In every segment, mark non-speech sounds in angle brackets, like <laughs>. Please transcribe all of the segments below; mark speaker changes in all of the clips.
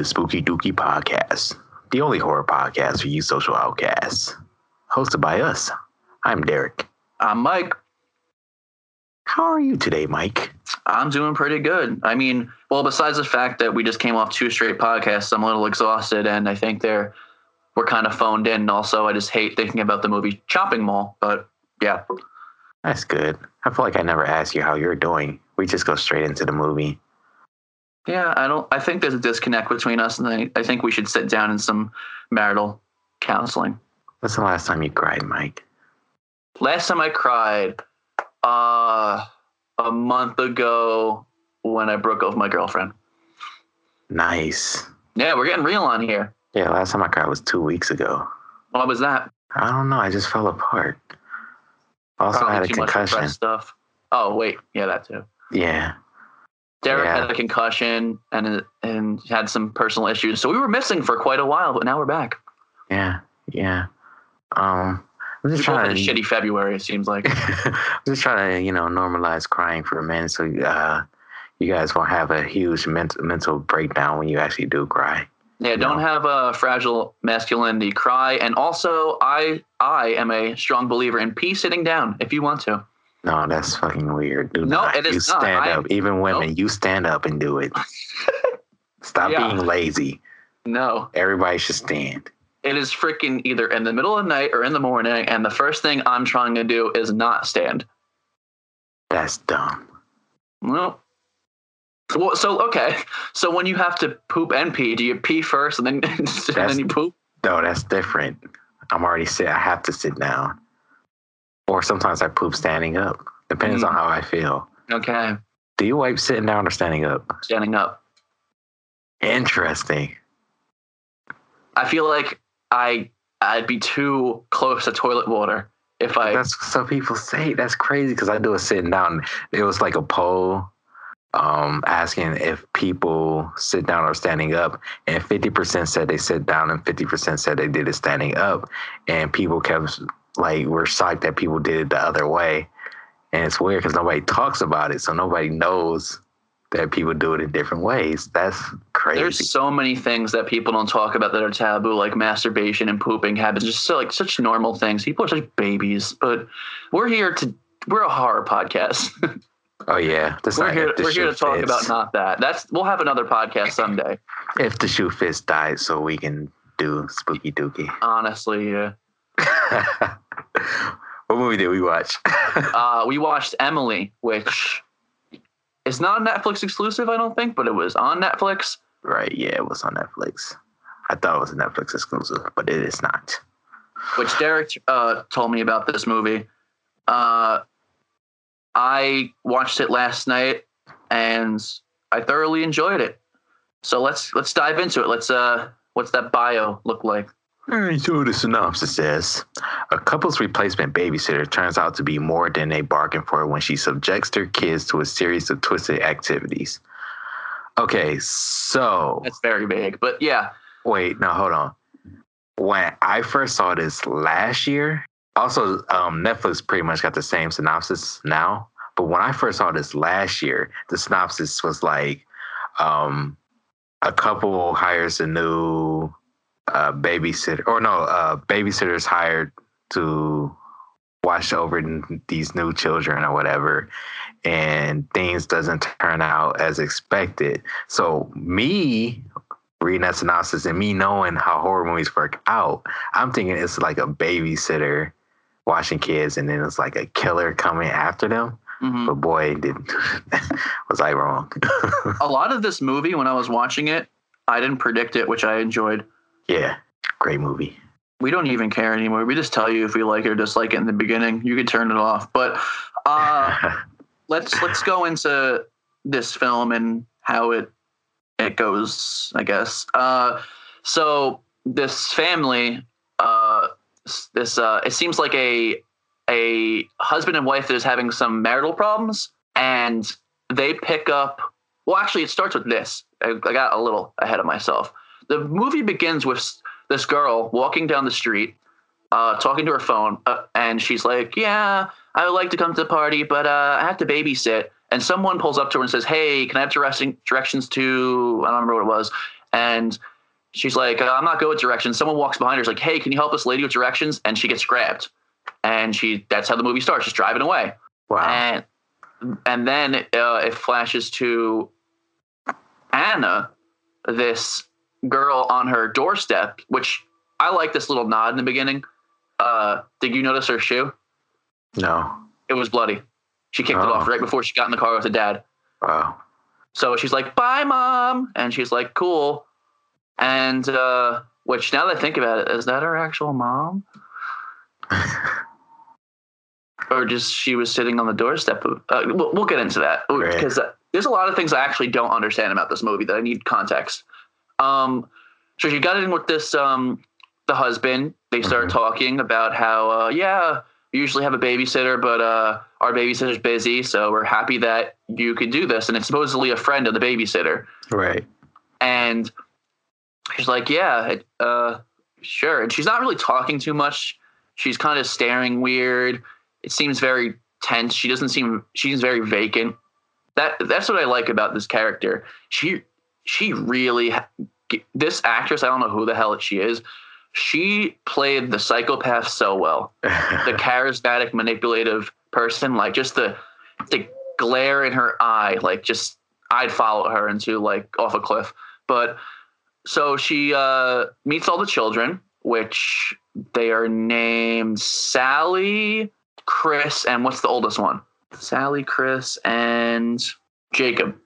Speaker 1: the Spooky Dookie Podcast, the only horror podcast for you social outcasts. Hosted by us. I'm Derek.
Speaker 2: I'm Mike.
Speaker 1: How are you today, Mike?
Speaker 2: I'm doing pretty good. I mean, well, besides the fact that we just came off two straight podcasts, I'm a little exhausted, and I think they're we're kind of phoned in. Also, I just hate thinking about the movie Chopping Mall. But yeah,
Speaker 1: That's good. I feel like I never asked you how you're doing. We just go straight into the movie.
Speaker 2: Yeah, I don't. I think there's a disconnect between us, and I, I think we should sit down in some marital counseling.
Speaker 1: When's the last time you cried, Mike?
Speaker 2: Last time I cried, uh, a month ago when I broke up with my girlfriend.
Speaker 1: Nice.
Speaker 2: Yeah, we're getting real on here.
Speaker 1: Yeah, last time I cried was two weeks ago.
Speaker 2: What was that?
Speaker 1: I don't know. I just fell apart. Also, I had a concussion.
Speaker 2: stuff. Oh wait, yeah, that too.
Speaker 1: Yeah.
Speaker 2: Derek
Speaker 1: Yeah.
Speaker 2: had a concussion and and had some personal issues, so we were missing for quite a while, but now we're back.
Speaker 1: Yeah. Yeah. Um, I'm just
Speaker 2: We
Speaker 1: trying
Speaker 2: a
Speaker 1: to
Speaker 2: shitty February. It seems like. <laughs>
Speaker 1: I'm just trying to, you know, normalize crying for a minute so uh, you guys won't have a huge mental mental breakdown when you actually do cry.
Speaker 2: Yeah, don't
Speaker 1: No.
Speaker 2: have a fragile masculinity. Cry, and also, I I am a strong believer in pee sitting down if you want to.
Speaker 1: No, that's fucking weird. Do
Speaker 2: No,
Speaker 1: not.
Speaker 2: it is
Speaker 1: you
Speaker 2: not.
Speaker 1: stand
Speaker 2: I-
Speaker 1: up. Even women, you stand up and do it. <laughs> Stop
Speaker 2: Yeah.
Speaker 1: being lazy.
Speaker 2: No,
Speaker 1: Everybody should stand.
Speaker 2: it is freaking either in the middle of the night or in the morning, and the first thing I'm trying to do is not stand.
Speaker 1: That's dumb.
Speaker 2: Well, well, so okay. So when you have to poop and pee, do you pee first and then <laughs> and then you poop?
Speaker 1: No, that's different. I'm already sit. I have to sit down, or sometimes I poop standing up. Depends
Speaker 2: Mm.
Speaker 1: on how I feel.
Speaker 2: Okay,
Speaker 1: Do you wipe sitting down or standing up?
Speaker 2: standing up.
Speaker 1: Interesting.
Speaker 2: I feel like I I'd be too close to toilet water if I.
Speaker 1: That's some people say. That's crazy because I do a sitting down. It was like a poll um, asking if people sit down or standing up, and fifty percent said they sit down, and fifty percent said they did it standing up, and people kept like we're shocked that people did it the other way, and it's weird because nobody talks about it, so nobody knows that people do it in different ways. That's crazy.
Speaker 2: there's so many things that people don't talk about that are taboo, like masturbation and pooping habits. Just so like such normal things. People are such babies, but we're here to. We're a horror podcast. <laughs>
Speaker 1: oh yeah, that's
Speaker 2: we're
Speaker 1: not
Speaker 2: here. We're here to talk
Speaker 1: fits.
Speaker 2: about not that. That's. We'll have another podcast someday.
Speaker 1: if the shoe fits died, so we can do spooky dookie.
Speaker 2: Honestly, yeah. <laughs>
Speaker 1: what movie did we watch? <laughs>
Speaker 2: uh, we watched Emelie, which is not a Netflix exclusive, I don't think, but it was on Netflix.
Speaker 1: right, yeah, it was on Netflix. I thought it was a Netflix exclusive, but it is not.
Speaker 2: Which Derek uh, told me about this movie. Uh, I watched it last night, and I thoroughly enjoyed it. So let's let's dive into it. Let's uh, what's that bio look like?
Speaker 1: Alright, so the synopsis says a couple's replacement babysitter turns out to be more than they bargained for when she subjects their kids to a series of twisted activities. Okay, so
Speaker 2: That's very big, but yeah,
Speaker 1: Wait, no, hold on. When I first saw this last year, also um, Netflix pretty much got the same synopsis now. But when I first saw this last year, the synopsis was like um, a couple hires a new uh, babysitter, or no, uh, babysitters hired to watch over these new children or whatever, and things doesn't turn out as expected. So me reading that synopsis and me knowing how horror movies work out, I'm thinking it's like a babysitter watching kids and then it's like a killer coming after them.
Speaker 2: Mhm.
Speaker 1: But boy, did <laughs> was I wrong? <laughs>
Speaker 2: a lot of this movie when I was watching it, I didn't predict it, which I enjoyed.
Speaker 1: Yeah, great movie.
Speaker 2: we don't even care anymore. We just tell you if we like it or dislike it in the beginning. You can turn it off. But uh, <laughs> let's let's go into this film and how it it goes. I guess. Uh, so this family, uh, this uh, it seems like a a husband and wife that is having some marital problems, and they pick up. Well, actually, it starts with this. I, I got a little ahead of myself. The movie begins with this girl walking down the street, uh, talking to her phone, uh, and she's like, "Yeah, I would like to come to the party, but uh, I have to babysit." and someone pulls up to her and says, "Hey, can I have direction, directions to?" I don't remember what it was, and she's like, "I'm not good with directions." Someone walks behind her, is like, "Hey, can you help us, lady, with directions?" And she gets grabbed, and she that's how the movie starts. She's driving away,
Speaker 1: Wow.
Speaker 2: and and then uh, it flashes to Anna, this girl on her doorstep, which I like this little nod in the beginning. Uh, did you notice her shoe?
Speaker 1: no.
Speaker 2: It was bloody. She kicked it
Speaker 1: Oh.
Speaker 2: off right before she got in the car with her dad.
Speaker 1: Wow.
Speaker 2: So she's like, "Bye, mom," and she's like, "Cool." And uh, which now that I think about it, is that her actual mom, <laughs> or just she was sitting on the doorstep? Of, uh, we'll, we'll get into that because uh, there's a lot of things I actually don't understand about this movie that I need context. Um, so she got in with this um, the husband. They start
Speaker 1: Mhm.
Speaker 2: talking about how uh, yeah, we usually have a babysitter, but uh, our babysitter's busy, so we're happy that you could do this. And it's supposedly a friend of the babysitter.
Speaker 1: right.
Speaker 2: And she's like, yeah, uh, sure. And she's not really talking too much. She's kind of staring weird. It seems very tense. She doesn't seem. She's very vacant. That that's what I like about this character. She she really this actress. I don't know who the hell she is. She played the psychopath so well <laughs> the charismatic, manipulative person, like just the the glare in her eye, like just I'd follow her into like off a cliff. But so she uh, meets all the children, which they are named Sally, Chris, and what's the oldest one? Sally, Chris, and Jacob.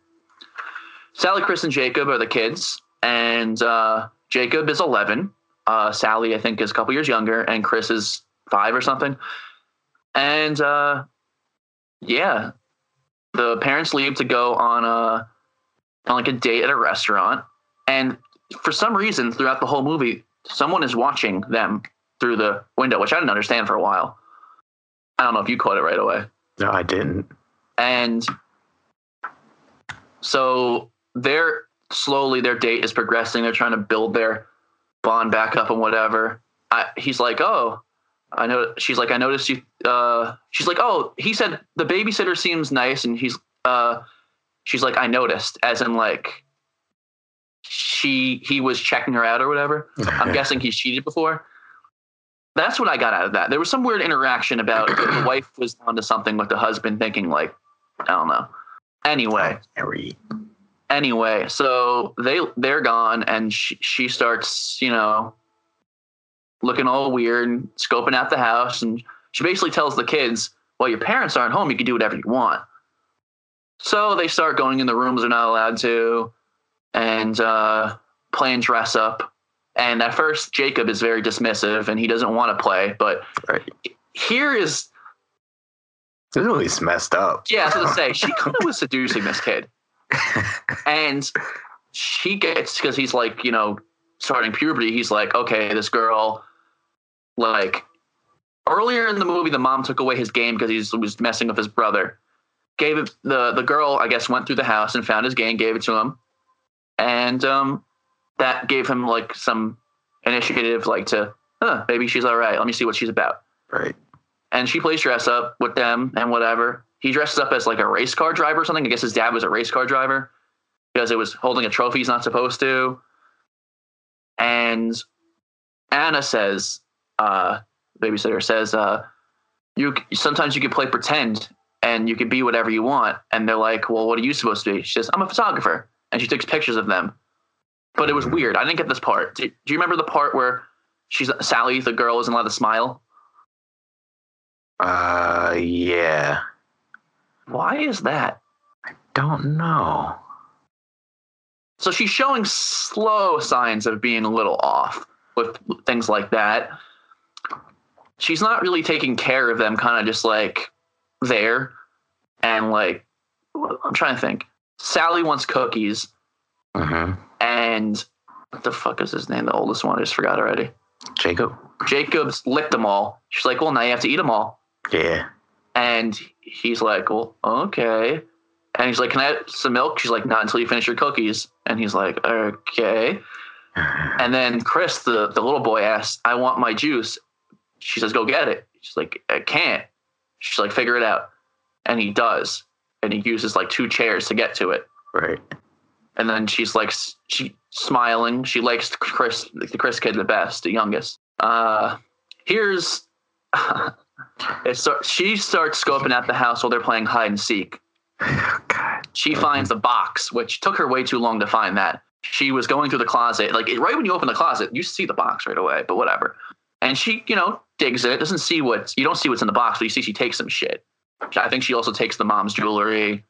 Speaker 2: Sally, Chris, and Jacob are the kids, and uh, Jacob is eleven. Uh, Sally, I think, is a couple years younger, and Chris is five or something. And uh, yeah, the parents leave to go on a on like a date at a restaurant, and for some reason, throughout the whole movie, someone is watching them through the window, which I didn't understand for a while. I don't know if you caught it right away.
Speaker 1: no, I didn't.
Speaker 2: And so they're slowly their date is progressing. They're trying to build their bond back up and whatever. I, he's like, oh, I know. She's like, I noticed you. Uh, she's like, oh, he said the babysitter seems nice, and he's. Uh, she's like, I noticed, as in like, she he was checking her out or whatever. I'm <laughs> guessing he's cheated before. That's what I got out of that. There was some weird interaction about the wife was onto something with the husband, thinking like, I don't know. Anyway. Anyway, so they they're gone, and she, she starts, you know, looking all weird, and scoping out the house, and she basically tells the kids, "Well, your parents aren't home. You can do whatever you want." So they start going in the rooms they're not allowed to, and uh, playing dress up. And at first, Jacob is very dismissive, and he doesn't want to play. But
Speaker 1: Right.
Speaker 2: here is
Speaker 1: This movie's messed up.
Speaker 2: yeah, I was gonna say she <laughs> kind of was seducing this kid, and she gets because he's like you know starting puberty. He's like, okay, this girl, like earlier in the movie, the mom took away his game because he was messing with his brother. Gave it the the girl, I guess, went through the house and found his game, gave it to him, and um, that gave him like some initiative, like to, huh, maybe she's all right. Let me see what she's about
Speaker 1: right.
Speaker 2: and she plays dress up with them and whatever. He dresses up as like a race car driver or something. I guess his dad was a race car driver because it was holding a trophy he's not supposed to. And Anna says, uh, babysitter says, uh, you sometimes you can play pretend and you can be whatever you want. And they're like, well, what are you supposed to be? She says, I'm a photographer, and she takes pictures of them. But it was weird. I didn't get this part. Do, do you remember the part where she's Sally, the girl, isn't allowed to smile?
Speaker 1: Uh, yeah.
Speaker 2: Why is that?
Speaker 1: I don't know.
Speaker 2: So she's showing slow signs of being a little off with things like that. She's not really taking care of them, kind of just like there. And like, I'm trying to think. Sally wants cookies,
Speaker 1: hmm
Speaker 2: and what the fuck is his name? The oldest one, I just forgot already.
Speaker 1: Jacob.
Speaker 2: Jacob's licked them all. She's like, well, now you have to eat them all.
Speaker 1: Yeah.
Speaker 2: And he's like, well, okay. And he's like, can I have some milk? She's like, not until you finish your cookies. And he's like, okay. <laughs> And then Chris, the, the little boy, asks, I want my juice. She says, go get it. She's like, I can't. She's like, figure it out. And he does. and he uses like two chairs to get to it.
Speaker 1: Right.
Speaker 2: And then she's like, she smiling. She likes Chris, the Chris kid the best, the youngest. Uh, here's, <laughs> it start, she starts scoping out the house while they're playing hide and seek.
Speaker 1: God.
Speaker 2: She finds the box, which took her way too long to find that. She was going through the closet, like right when you open the closet, you see the box right away, but whatever. And she, you know, digs it. Doesn't see what you don't see what's in the box, but you see she takes some shit. I think she also takes the mom's jewelry.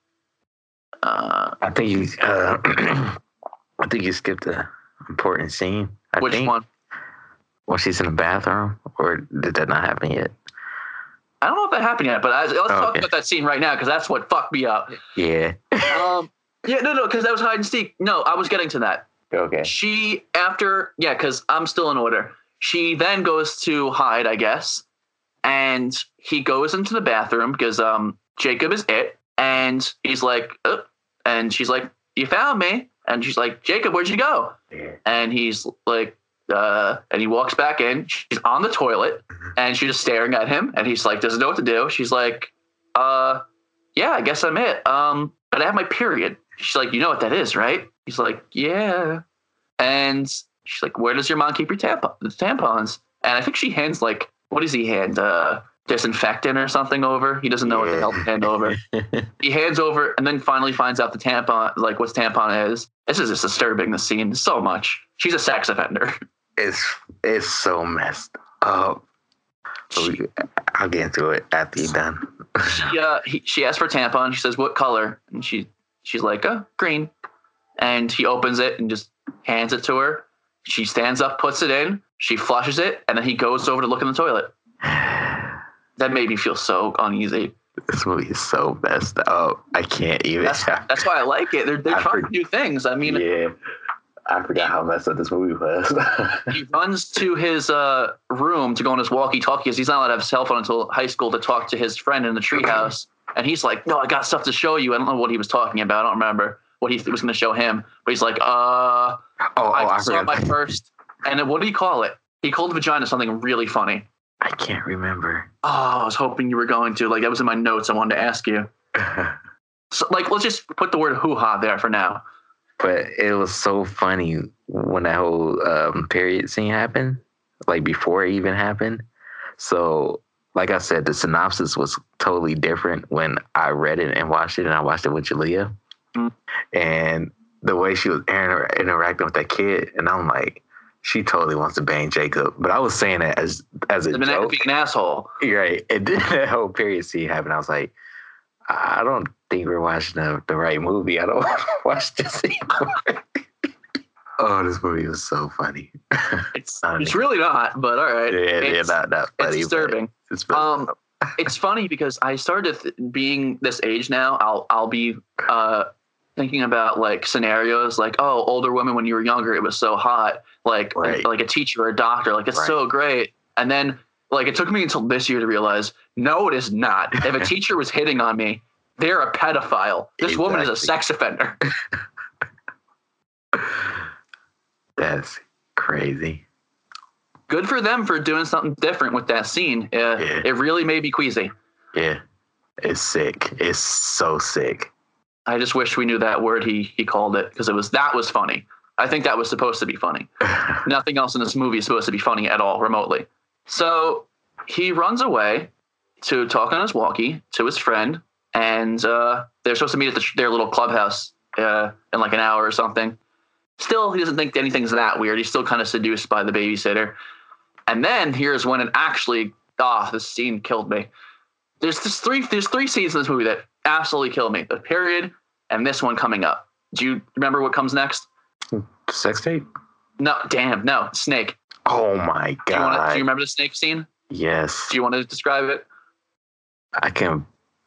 Speaker 2: Uh,
Speaker 1: I think you. Uh, <clears throat> I think you skipped a important scene. I
Speaker 2: which
Speaker 1: think,
Speaker 2: one?
Speaker 1: When she's in the bathroom, or did that not happen yet?
Speaker 2: I don't know if that happened yet, but I, let's
Speaker 1: Oh,
Speaker 2: talk
Speaker 1: okay.
Speaker 2: about that scene right now because that's what fucked me up.
Speaker 1: Yeah. <laughs>
Speaker 2: Um, yeah, no, no, because that was hide and seek. No, I was getting to that.
Speaker 1: okay.
Speaker 2: She after yeah, because I'm still in order. She then goes to hide, I guess, and he goes into the bathroom because um Jacob is it, and he's like, "Uh," and she's like, "You found me," and she's like, "Jacob, where'd you go?"
Speaker 1: Yeah.
Speaker 2: And he's like, uh, and he walks back in. She's on the toilet, and she's just staring at him, and he's like, doesn't know what to do. She's like, uh, yeah, I guess I'm it. Um, but I have my period. She's like, you know what that is, right? He's like, yeah. And she's like, where does your mom keep your tampon- the tampons? And I think she hands like, what does he hand? Uh, disinfectant or something over. He doesn't know what the hell to hand over. <laughs> He hands over and then finally finds out the tampon, like what tampon is. This is just disturbing. The scene so much. She's a sex offender. <laughs>
Speaker 1: it's it's so messed up. We, I'll get into it after you're done.
Speaker 2: she <laughs> uh he, she asks for a tampon. She says, "What color?" And she she's like, "Oh, green." And he opens it and just hands it to her. She stands up, puts it in. She flushes it, and then he goes over to look in the toilet. <sighs> That made me feel so uneasy.
Speaker 1: this movie is so messed up. I can't even.
Speaker 2: That's that's why I like it. They're they're <laughs>
Speaker 1: I
Speaker 2: trying to do things. I mean,
Speaker 1: yeah. I forgot how messed up this movie was. <laughs>
Speaker 2: he runs to his uh, room to go on his walkie-talkie because he's not allowed to have a cell phone until high school to talk to his friend in the treehouse. And he's like, "No, I got stuff to show you." I don't know what he was talking about. I don't remember what he was going to show him. But he's like, "Uh,
Speaker 1: oh, oh,
Speaker 2: I,
Speaker 1: I,
Speaker 2: saw my first." And what did he call it? He called the vagina something really funny.
Speaker 1: I can't remember.
Speaker 2: Oh, I was hoping you were going to. Like that was in my notes. I wanted to ask you. <laughs> So, like, let's just put the word hoo ha there for now.
Speaker 1: But it was so funny when that whole um, period scene happened, like before it even happened. So, like I said, the synopsis was totally different when I read it and watched it, and I watched it with Jalea,
Speaker 2: Mm.
Speaker 1: and the way she was inter- interacting with that kid, and I'm like, she totally wants to bang Jacob. But I was saying that as as a
Speaker 2: The man
Speaker 1: joke,
Speaker 2: being an asshole.
Speaker 1: right? <laughs> And then that whole period scene happened. I was like, I don't think we're watching the, the right movie. I don't want <laughs> to watch this anymore. oh, this movie was so funny. <laughs>
Speaker 2: It's
Speaker 1: Funny.
Speaker 2: it's really not, but all right.
Speaker 1: yeah, yeah,
Speaker 2: it's,
Speaker 1: not not
Speaker 2: it's
Speaker 1: funny. but
Speaker 2: disturbing.
Speaker 1: It's
Speaker 2: Um, it's funny because I started th- being this age now. I'll I'll be uh thinking about like scenarios like oh older women when you were younger it was so hot like
Speaker 1: Right.
Speaker 2: like a teacher or a doctor like it's
Speaker 1: Right.
Speaker 2: so great and then like it took me until this year to realize no it is not if a <laughs> teacher was hitting on me they're a pedophile this woman is a sex offender <laughs>
Speaker 1: that's crazy.
Speaker 2: good for them for doing something different with that scene uh,
Speaker 1: Yeah.
Speaker 2: it really made me queasy
Speaker 1: Yeah, it's sick. It's so sick.
Speaker 2: I just wish we knew that word he he called it because it was that was funny. I think that was supposed to be funny. <laughs> Nothing else in this movie is supposed to be funny at all remotely. So he runs away to talk on his walkie to his friend, and uh, they're supposed to meet at the, their little clubhouse uh, in like an hour or something. Still, he doesn't think anything's that weird. He's still kind of seduced by the babysitter. And then here's when it actually ah, this scene killed me. There's this three there's three scenes in this movie that absolutely killed me. The period and this one coming up. Do you remember what comes next?
Speaker 1: Sex tape?
Speaker 2: No, damn, no, snake.
Speaker 1: Oh my
Speaker 2: Do you, wanna,
Speaker 1: god!
Speaker 2: do you remember the snake scene?
Speaker 1: yes,
Speaker 2: Do you want to describe it?
Speaker 1: I can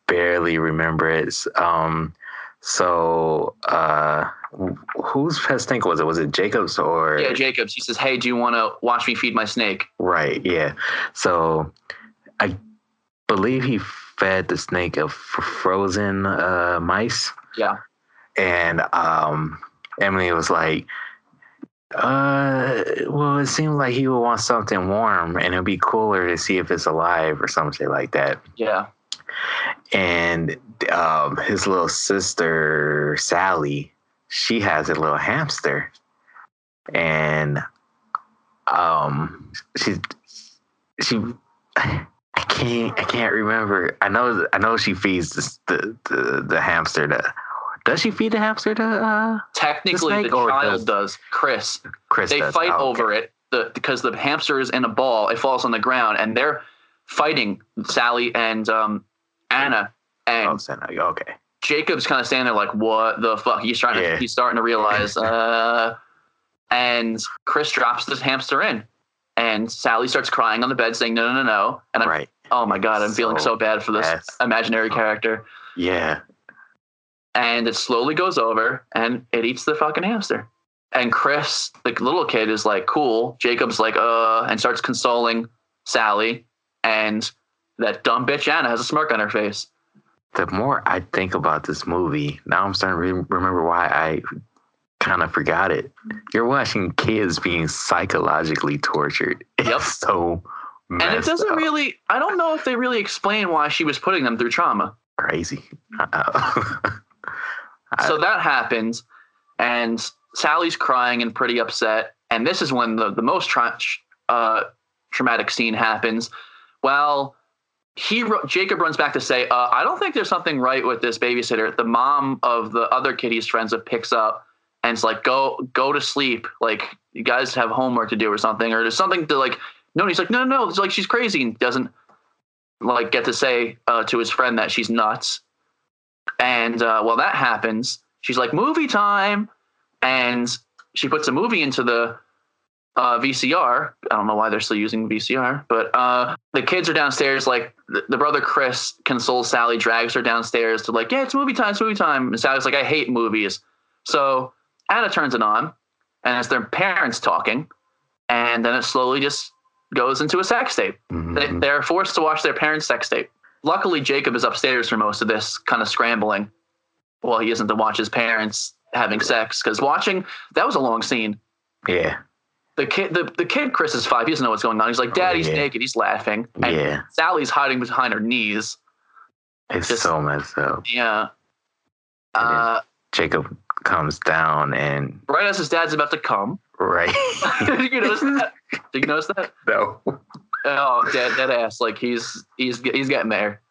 Speaker 1: barely remember it. Um, so uh, whose pet snake was it? Was it Jacob's or
Speaker 2: Yeah, Jacobs. He says, "Hey, do you want to watch me feed my snake?"
Speaker 1: Right, yeah. So I believe he fed the snake of frozen uh, mice.
Speaker 2: Yeah.
Speaker 1: And um, Emelie was like, uh, well, it seems like he would want something warm and it'd be cooler to see if it's alive or something like that.
Speaker 2: Yeah,
Speaker 1: and um, his little sister Sally, she has a little hamster, and um, she she I can't I can't remember. I know I know she feeds the the the, the hamster. To, does she feed the hamster to uh,
Speaker 2: Technically, the
Speaker 1: or
Speaker 2: child
Speaker 1: does-
Speaker 2: does. Chris.
Speaker 1: Chris?
Speaker 2: They
Speaker 1: does?
Speaker 2: fight
Speaker 1: Oh,
Speaker 2: over
Speaker 1: okay.
Speaker 2: it the, because the hamster is in a ball. It falls on the ground, and they're fighting Sally and um, Anna. And
Speaker 1: Oh, no, okay.
Speaker 2: Jacob's kind of standing there like, "What the fuck?" He's trying to.
Speaker 1: Yeah.
Speaker 2: He's starting to realize. <laughs> Uh, and Chris drops this hamster in, and Sally starts crying on the bed, saying, "No, no, no, no!" And I'm,
Speaker 1: Right.
Speaker 2: oh my god, I'm feeling
Speaker 1: So
Speaker 2: so bad for this
Speaker 1: Yes.
Speaker 2: imaginary character.
Speaker 1: Yeah.
Speaker 2: And it slowly goes over, and it eats the fucking hamster. And Chris, the little kid, is like, "Cool." Jacob's like, "Uh," and starts consoling Sally, and that dumb bitch Anna has a smirk on her face.
Speaker 1: The more I think about this movie, now I'm starting to re- remember why I kind of forgot it. You're watching kids being psychologically tortured. <laughs> It's
Speaker 2: Yep.
Speaker 1: so
Speaker 2: And it doesn't
Speaker 1: up.
Speaker 2: really. I don't know if they really explain why she was putting them through trauma.
Speaker 1: crazy. <laughs>
Speaker 2: So that happens, and Sally's crying and pretty upset. And this is when the the most tra- uh, traumatic scene happens. Well, he Jacob runs back to say, uh, "I don't think there's something right with this babysitter." The mom of the other kid he's friends with picks up and it's like, "Go go to sleep. Like you guys have homework to do or something, or there's something to like." No, he's like, "No, no, no." It's like she's crazy and doesn't like get to say uh, to his friend that she's nuts. And uh, while that happens, she's like, movie time. And she puts a movie into the uh, VCR. I don't know why they're still using VCR, but uh, the kids are downstairs. Like the, the brother Chris consoles Sally, drags her downstairs to like, yeah, it's movie time, it's movie time. And Sally's like, I hate movies. So Anna turns it on, and it's their parents talking, and then it slowly just goes into a sex tape. They,
Speaker 1: Mhm.
Speaker 2: they're forced to watch their parents' sex tape. Luckily, Jacob is upstairs for most of this, kind of scrambling. Well, he isn't to watch his parents having sex because watching that was a long scene.
Speaker 1: yeah.
Speaker 2: The kid, the, the kid, Chris is five. He doesn't know what's going on. He's like, "Daddy's
Speaker 1: Oh, yeah.
Speaker 2: naked." He's laughing, and
Speaker 1: Yeah.
Speaker 2: Sally's hiding behind her knees.
Speaker 1: It's
Speaker 2: just-
Speaker 1: so messed up.
Speaker 2: Yeah. Uh,
Speaker 1: Jacob comes down and
Speaker 2: right as his dad's about to come,
Speaker 1: right. <laughs>
Speaker 2: did you notice that? Did you notice that?
Speaker 1: no.
Speaker 2: Oh, dead, dead ass. Like he's he's he's getting there.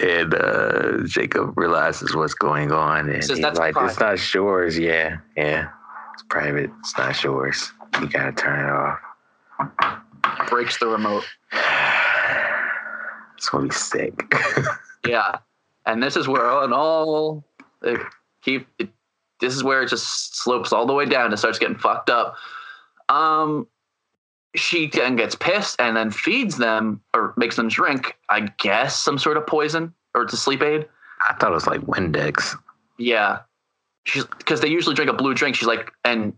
Speaker 1: And uh, Jacob realizes what's going on, and
Speaker 2: Says,
Speaker 1: he's
Speaker 2: "That's
Speaker 1: like, "It's not yours." Yeah, yeah, it's private. It's not yours. You gotta turn it off.
Speaker 2: Breaks the remote.
Speaker 1: It's gonna be sick. <laughs>
Speaker 2: Yeah, and this is where and all it keep. It, this is where it just slopes all the way down and starts getting fucked up. Um, she then gets pissed and then feeds them or makes them drink. I guess some sort of poison or it's a sleep aid.
Speaker 1: I thought it was like Windex.
Speaker 2: Yeah, she's because they usually drink a blue drink. She's like, and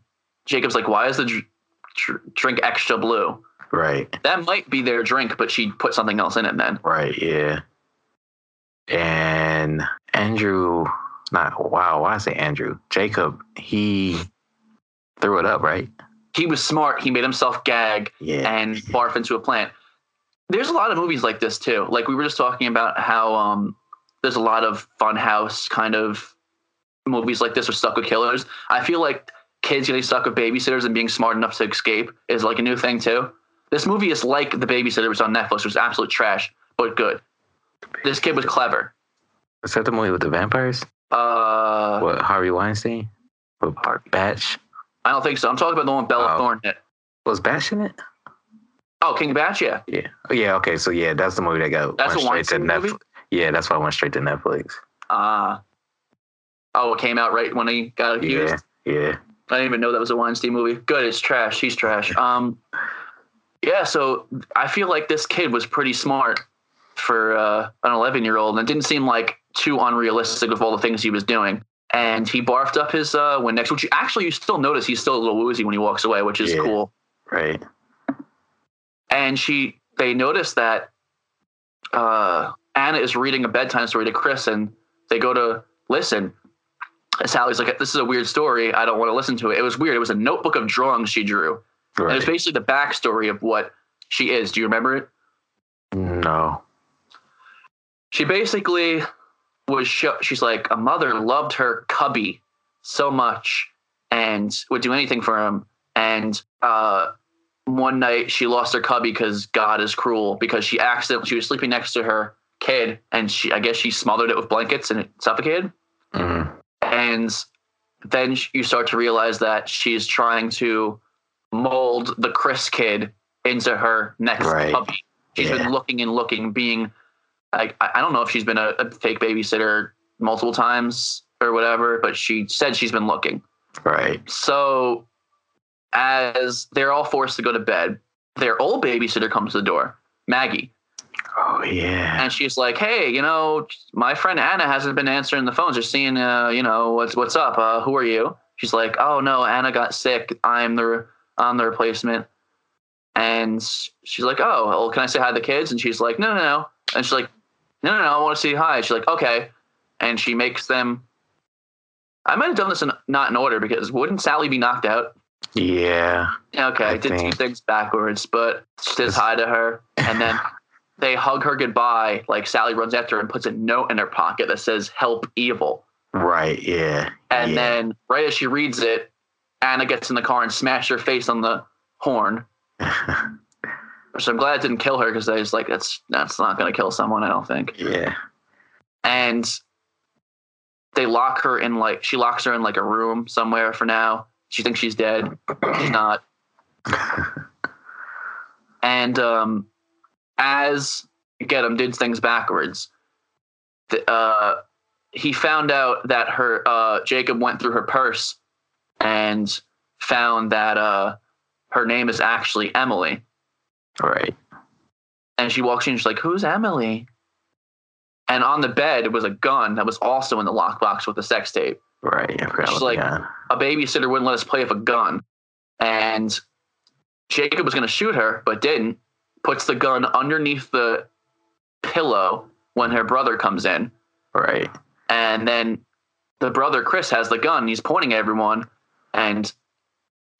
Speaker 2: Jacob's like, why is the dr- dr- drink extra blue?
Speaker 1: Right,
Speaker 2: That might be their drink, but she put something else in it. Then
Speaker 1: right, yeah. And Andrew, not wow. Why I say Andrew? Jacob. He threw it up, right?
Speaker 2: he was smart. He made himself gag.
Speaker 1: Yeah.
Speaker 2: and barf into a plant. There's a lot of movies like this too. Like we were just talking about how um, there's a lot of funhouse kind of movies like this or stuck with killers. I feel like kids getting stuck with babysitters and being smart enough to escape is like a new thing too. This movie is like The Babysitter, which was on Netflix, was absolute trash, but good. This kid was clever.
Speaker 1: Was that the movie with the vampires?
Speaker 2: Uh,
Speaker 1: What Harvey Weinstein? With
Speaker 2: Harvey.
Speaker 1: Bach?
Speaker 2: I don't think so. I'm talking about the one Bella
Speaker 1: Oh.
Speaker 2: Thorne hit.
Speaker 1: Was Bach in it?
Speaker 2: Oh, King Bach, yeah.
Speaker 1: Yeah. Oh, yeah. Okay. So yeah, that's the movie that got
Speaker 2: That's
Speaker 1: went
Speaker 2: a Weinstein
Speaker 1: Netflix.
Speaker 2: movie?
Speaker 1: Yeah, that's why I went straight to Netflix.
Speaker 2: Uh, oh, it came out right when he got accused.
Speaker 1: Yeah. Yeah.
Speaker 2: I didn't even know that was a Weinstein movie. Good, it's trash. He's trash. Um, yeah. So I feel like this kid was pretty smart for uh, an 11 year old, and it didn't seem like too unrealistic with all the things he was doing. And he barfed up his uh, Windex, which you, actually you still notice he's still a little woozy when he walks away, which is
Speaker 1: Yeah.
Speaker 2: cool.
Speaker 1: Right.
Speaker 2: And she, they notice that uh, Anna is reading a bedtime story to Chris, and they go to listen. Sally's like, "This is a weird story. I don't want to listen to it." It was weird. It was a notebook of drawings she drew. And
Speaker 1: Right.
Speaker 2: it's basically the backstory of what she is. Do you remember it?
Speaker 1: no.
Speaker 2: she basically was show, she's like a mother loved her cubby so much and would do anything for him and uh one night she lost her cubby because god is cruel because she accidentally she was sleeping next to her kid and she i guess she smothered it with blankets and it suffocated
Speaker 1: Mhm.
Speaker 2: And then you start to realize that she's trying to mold the Chris kid into her next
Speaker 1: Right.
Speaker 2: puppy. She's
Speaker 1: Yeah.
Speaker 2: been looking and looking, being like I don't know if she's been a, a fake babysitter multiple times or whatever, but she said she's been looking.
Speaker 1: Right.
Speaker 2: So as they're all forced to go to bed, their old babysitter comes to the door, Maggie,
Speaker 1: Oh yeah.
Speaker 2: and she's like, "Hey, you know, my friend Anna hasn't been answering the phones. Just seeing, uh, you know, what's what's up? Uh, who are you?" She's like, "Oh no, Anna got sick. I'm the I'm the replacement." And she's like, "Oh, well, can I say hi to the kids?" And she's like, "No, no, no." And she's like, "No, no, no, I want to say hi." She's like, "Okay," and she makes them. I might have done this in not in order because wouldn't Sally be knocked out?
Speaker 1: Yeah.
Speaker 2: Okay,
Speaker 1: I
Speaker 2: I did two things backwards, but she says hi to her, and then they hug her goodbye. Like Sally runs after her and puts a note in her pocket that says "Help Evil,"
Speaker 1: Right. Yeah.
Speaker 2: and
Speaker 1: yeah.
Speaker 2: then right as she reads it, Anna gets in the car and smashes her face on the horn. <laughs> So I'm glad it didn't kill her because I was like, that's that's not going to kill someone. I don't think.
Speaker 1: yeah.
Speaker 2: And they lock her in like she locks her in like a room somewhere for now. She thinks she's dead. She's not. <laughs> and um, as Gedem did things backwards, the, uh, he found out that her uh, Jacob went through her purse and found that uh, her name is actually Emelie.
Speaker 1: Right.
Speaker 2: And she walks in, she's like, "Who's Emelie?" And on the bed was a gun that was also in the lockbox with the sex tape.
Speaker 1: Right. I forgot
Speaker 2: She's like- a babysitter wouldn't let us play with a gun. And Jacob was going to shoot her, but didn't. Puts the gun underneath the pillow when her brother comes in.
Speaker 1: Right.
Speaker 2: And then the brother, Chris, has the gun. He's pointing at everyone. And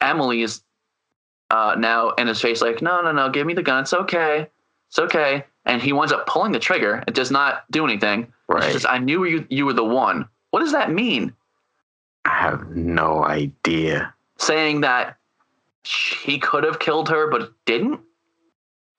Speaker 2: Emelie is uh, now in his face, like, no, no, no, give me the gun. It's okay. It's okay. And he winds up pulling the trigger. It does not do anything.
Speaker 1: Right.
Speaker 2: says, I knew you, you were the one. What does that mean?
Speaker 1: I have no idea.
Speaker 2: saying that he could have killed her but didn't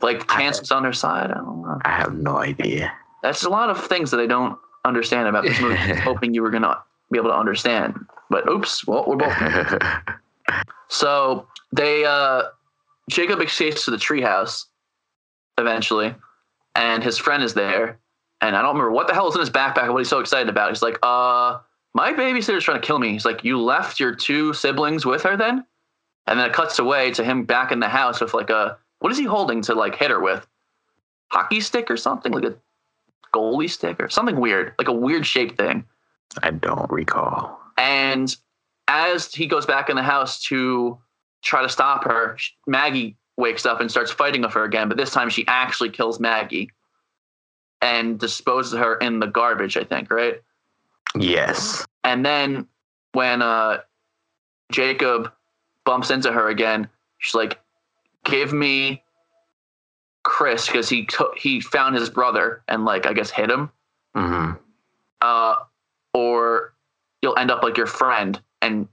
Speaker 2: like chances on her side? I don't know.
Speaker 1: I have no idea.
Speaker 2: that's a lot of things that i don't understand about this movie. <laughs> Hoping you were gonna be able to understand but oops well we're both <laughs> so they uh jacob escapes to the treehouse eventually and his friend is there and i don't remember what the hell is in his backpack and what he's so excited about. He's like uh my babysitter's trying to kill me. He's like you left your two siblings with her then? And then it cuts away to him back in the house with like a what is he holding to like hit her with hockey stick or something like a goalie stick or something weird like a weird shaped thing
Speaker 1: I don't recall.
Speaker 2: and as he goes back in the house to try to stop her, Maggie wakes up and starts fighting with her again. But this time she actually kills Maggie and disposes of her in the garbage, I think, right?
Speaker 1: Yes.
Speaker 2: And then when uh, Jacob bumps into her again, she's like, "Give me Chris," because he took he found his brother and like I guess hit him.
Speaker 1: hmm
Speaker 2: uh, or you'll end up like your friend and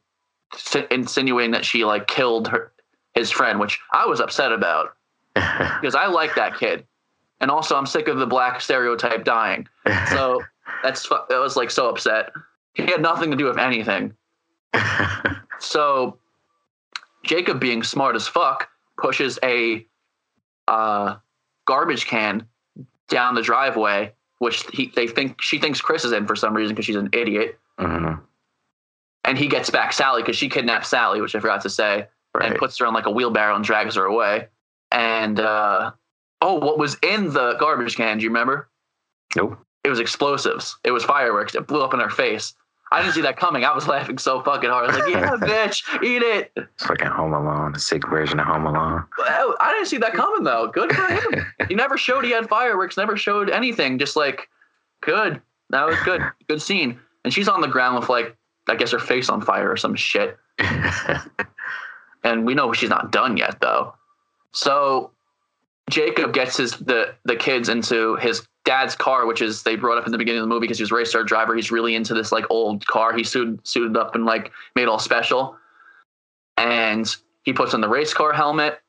Speaker 2: s- insinuating that she like killed her his friend, which I was upset about <laughs> because I like that kid, and also I'm sick of the black stereotype dying. So <laughs> that's that was like so upset. He had nothing to do with anything. <laughs> So Jacob, being smart as fuck, pushes a uh, garbage can down the driveway, which he they think she thinks Chris is in for some reason because she's an idiot.
Speaker 1: Mhm.
Speaker 2: And he gets back Sally because she kidnaps Sally, which I forgot to say, and puts her on like a wheelbarrow and drags her away. And uh, oh, what was in the garbage can? Do you remember?
Speaker 1: Nope.
Speaker 2: It was explosives. It was fireworks. It blew up in her face. I didn't see that coming. I was <laughs> laughing so fucking hard. I was like, "Yeah, <laughs> bitch, eat it."
Speaker 1: It's fucking Home Alone, a sick version of Home Alone.
Speaker 2: Well, I didn't see that coming though. Good for him. <laughs> he never showed he had fireworks. Never showed anything. Just like, good. That was good. Good scene. And she's on the ground with like, I guess her face on fire or some shit. And we know she's not done yet though. So Jacob gets his the the kids into his dad's car, which is they brought up in the beginning of the movie because he was a race car driver. He's really into this like old car. He suited suited up and like made all special, and he puts on the race car helmet,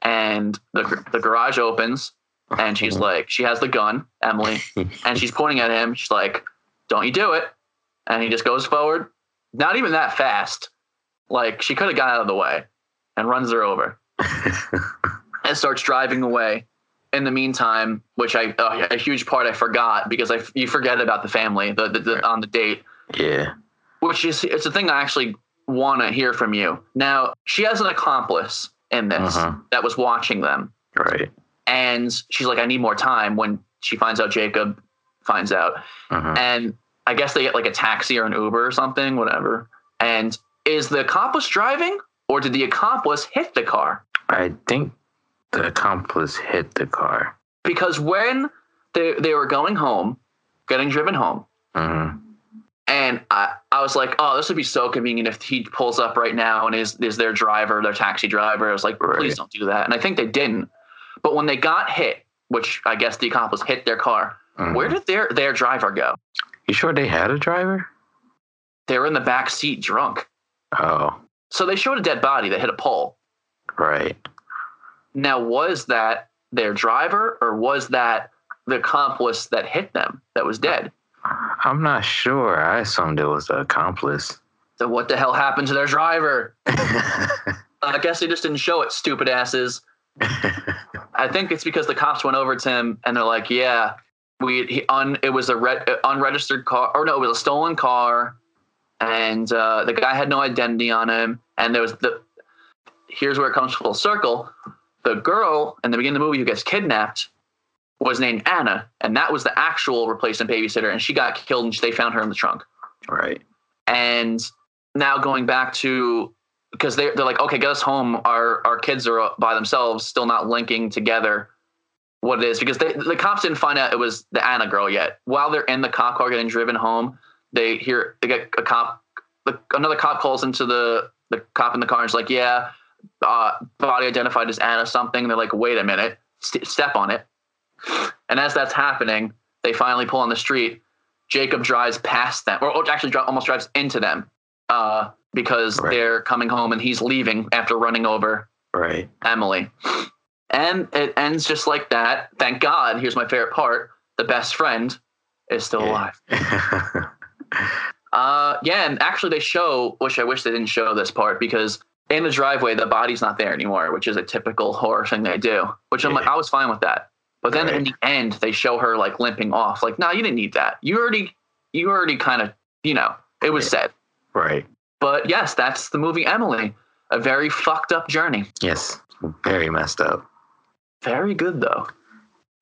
Speaker 2: and the the garage opens, and she's uh-huh. like, she has the gun, Emelie, <laughs> and she's pointing at him. She's like, "Don't you do it!" And he just goes forward, not even that fast. Like she could have got out of the way, and runs her over, <laughs> and starts driving away in the meantime, which I uh, a huge part I forgot because I you forget about the family the, the, the on the date.
Speaker 1: Yeah.
Speaker 2: Which is it's a thing I actually want to hear from you. Now she has an accomplice in this
Speaker 1: Uh-huh.
Speaker 2: that was watching them,
Speaker 1: Right.
Speaker 2: and she's like, I need more time. When she finds out Jacob finds out,
Speaker 1: Uh-huh.
Speaker 2: and I guess they get like a taxi or an Uber or something, whatever. And is the accomplice driving, or did the accomplice hit the car?
Speaker 1: I think the accomplice hit the car.
Speaker 2: Because when they they were going home, getting driven home.
Speaker 1: hmm
Speaker 2: And I, I was like, oh, this would be so convenient if he pulls up right now and is is their driver, their taxi driver. I was like,
Speaker 1: Right.
Speaker 2: please don't do that. And I think they didn't. But when they got hit, which I guess the accomplice hit their car,
Speaker 1: Mm-hmm.
Speaker 2: where did their their driver go?
Speaker 1: You sure they had a driver?
Speaker 2: They were in the back seat drunk.
Speaker 1: Oh,
Speaker 2: So they showed a dead body that hit a pole.
Speaker 1: right.
Speaker 2: Now, was that their driver or was that the accomplice that hit them that was dead?
Speaker 1: I'm not sure. I assumed it was the accomplice.
Speaker 2: So what the hell happened to their driver? <laughs> I guess they just didn't show it, stupid asses. I think it's because the cops went over to him and they're like, "Yeah, we he un it was a re- uh, unregistered car, or no, it was a stolen car, and uh, the guy had no identity on him, and there was the here's where it comes full circle. The girl in the beginning of the movie who gets kidnapped was named Anna, and that was the actual replacement babysitter, and she got killed, and they found her in the trunk.
Speaker 1: right.
Speaker 2: And now going back to because they they're like, okay, get us home. Our our kids are by themselves, still not linking together what it is because they, the cops didn't find out it was the Anna girl yet. While they're in the cop car getting driven home, they hear they get a cop. The, another cop calls into the the cop in the car and is like, yeah, uh, body identified as Anna something. They're like, wait a minute, st- step on it. And as that's happening, they finally pull on the street. Jacob drives past them, or actually dri- almost drives into them, uh, because
Speaker 1: Right.
Speaker 2: they're coming home and he's leaving after running over
Speaker 1: Right.
Speaker 2: Emelie. And it ends just like that. Thank God. Here's my favorite part: the best friend is still
Speaker 1: Yeah.
Speaker 2: alive. <laughs> Uh, yeah, and actually they show. Which I wish they didn't show this part because in the driveway the body's not there anymore, which is a typical horror thing they do. Which I'm like, I was fine with that. But then in the end, they show her like limping off. Like, no, you didn't need that. You already, you already kind of, you know, it was
Speaker 1: Yeah.
Speaker 2: said.
Speaker 1: right.
Speaker 2: But yes, that's the movie Emelie. A very fucked up journey.
Speaker 1: Yes. Very messed up.
Speaker 2: Very good though.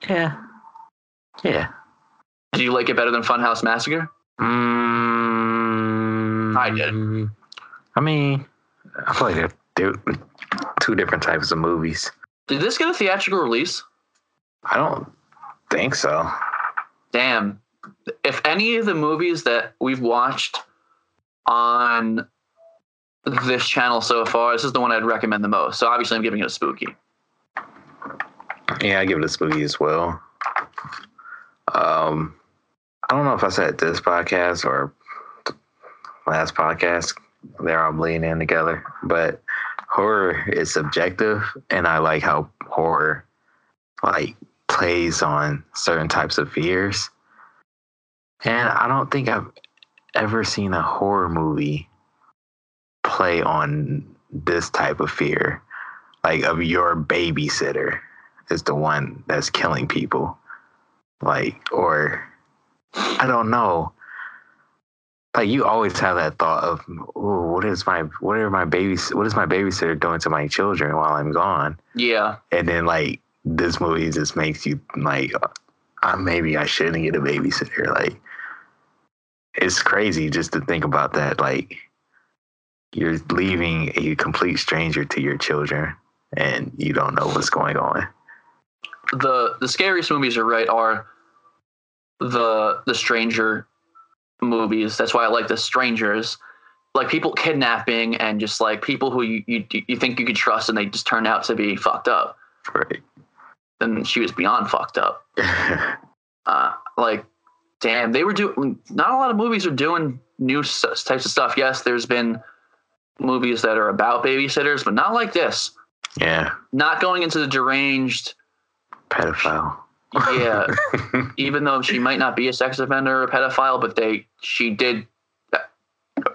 Speaker 1: Yeah. Yeah.
Speaker 2: Did you like it better than Funhouse Massacre?
Speaker 1: Mm,
Speaker 2: I did.
Speaker 1: I mean, I feel like they're, they're two different types of movies.
Speaker 2: Did this get a theatrical release?
Speaker 1: I don't think so.
Speaker 2: Damn. If any of the movies that we've watched on this channel so far, this is the one I'd recommend the most. So obviously I'm giving it a spooky.
Speaker 1: Yeah, I give it a spooky as well. Um, I don't know if I said this podcast or last podcast. They're all bleeding in together, but horror is subjective, and I like how horror like plays on certain types of fears. And I don't think I've ever seen a horror movie play on this type of fear, like of your babysitter is the one that's killing people. Like, or I don't know. Like you always have that thought of, oh, what is my what are my babies what is my babysitter doing to my children while I'm gone?
Speaker 2: Yeah.
Speaker 1: And then like this movie just makes you like, uh, maybe I shouldn't get a babysitter. Like, it's crazy just to think about that. Like, you're leaving a complete stranger to your children, and you don't know what's going on.
Speaker 2: The the scariest movies are right are the the stranger movies. That's why I like the strangers. Like people kidnapping and just like people who you, you you think you could trust and they just turn out to be fucked up.
Speaker 1: Right.
Speaker 2: Then she was beyond fucked up. <laughs> uh, like, damn, they were doing. Not a lot of movies are doing new s- types of stuff. Yes, there's been movies that are about babysitters, but not like this.
Speaker 1: Yeah,
Speaker 2: Not going into the deranged.
Speaker 1: pedophile.
Speaker 2: Yeah, <laughs> even though she might not be a sex offender or a pedophile, but they she did.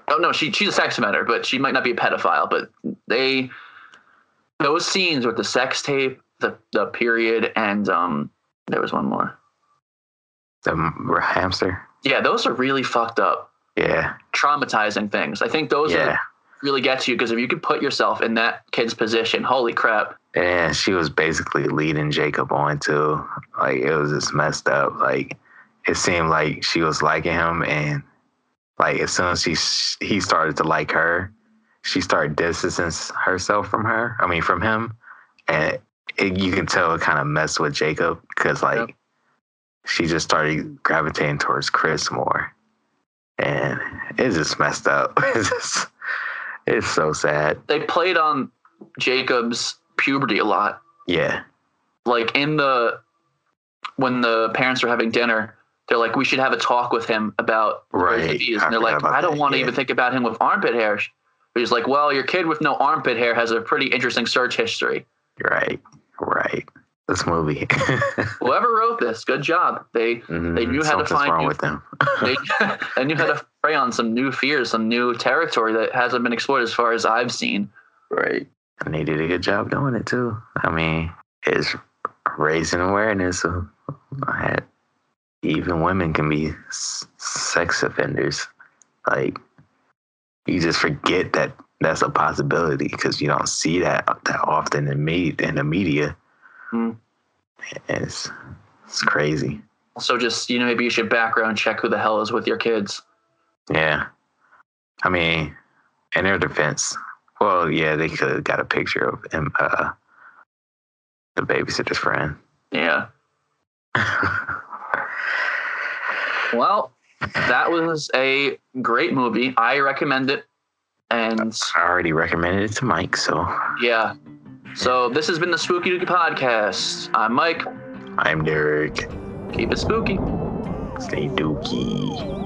Speaker 2: Oh no, she she's a sex offender, but she might not be a pedophile. But they those scenes with the sex tape, the the period, and um, there was one more.
Speaker 1: the hamster.
Speaker 2: Yeah, those are really fucked up,
Speaker 1: Yeah,
Speaker 2: traumatizing things. I think those
Speaker 1: yeah.
Speaker 2: are really get you because if you could put yourself in that kid's position, holy crap.
Speaker 1: And she was basically leading Jacob on too. Like it was just messed up. Like it seemed like she was liking him, and like as soon as she he started to like her, she started distancing herself from her. I mean, from him, and it, you can tell it kind of messed with Jacob because like
Speaker 2: Yep.
Speaker 1: she just started gravitating towards Chris more, and it just messed up. <laughs> It's just, it's so sad.
Speaker 2: They played on Jacob's puberty a lot.
Speaker 1: Yeah,
Speaker 2: like in the when the parents are having dinner they're like we should have a talk with him about
Speaker 1: Right.
Speaker 2: disease.
Speaker 1: I
Speaker 2: and they're like i don't want to
Speaker 1: yeah.
Speaker 2: even think about him with armpit hair but he's like well your kid with no armpit hair has a pretty interesting search history
Speaker 1: right, right. This movie. <laughs>
Speaker 2: whoever wrote this good job they mm-hmm,
Speaker 1: they
Speaker 2: knew how to find
Speaker 1: wrong
Speaker 2: you.
Speaker 1: with them. <laughs>
Speaker 2: they, they knew how to <laughs> prey on some new fears some new territory that hasn't been explored as far as i've seen
Speaker 1: right. And they did a good job doing it too. I mean, it's raising awareness of that even women can be s- sex offenders. Like you just forget that that's a possibility because you don't see that that often in me in the media. And it's it's crazy.
Speaker 2: so just you know maybe you should background check who the hell is with your kids
Speaker 1: Yeah. I mean, in their defense, well, yeah, they could have got a picture of him, uh, the babysitter's friend.
Speaker 2: yeah well that was a great movie. I recommend it. And
Speaker 1: I already recommended it to Mike, so.
Speaker 2: Yeah. So this has been the spooky dookie podcast. I'm mike.
Speaker 1: I'm Derek.
Speaker 2: keep it spooky.
Speaker 1: Stay dookie.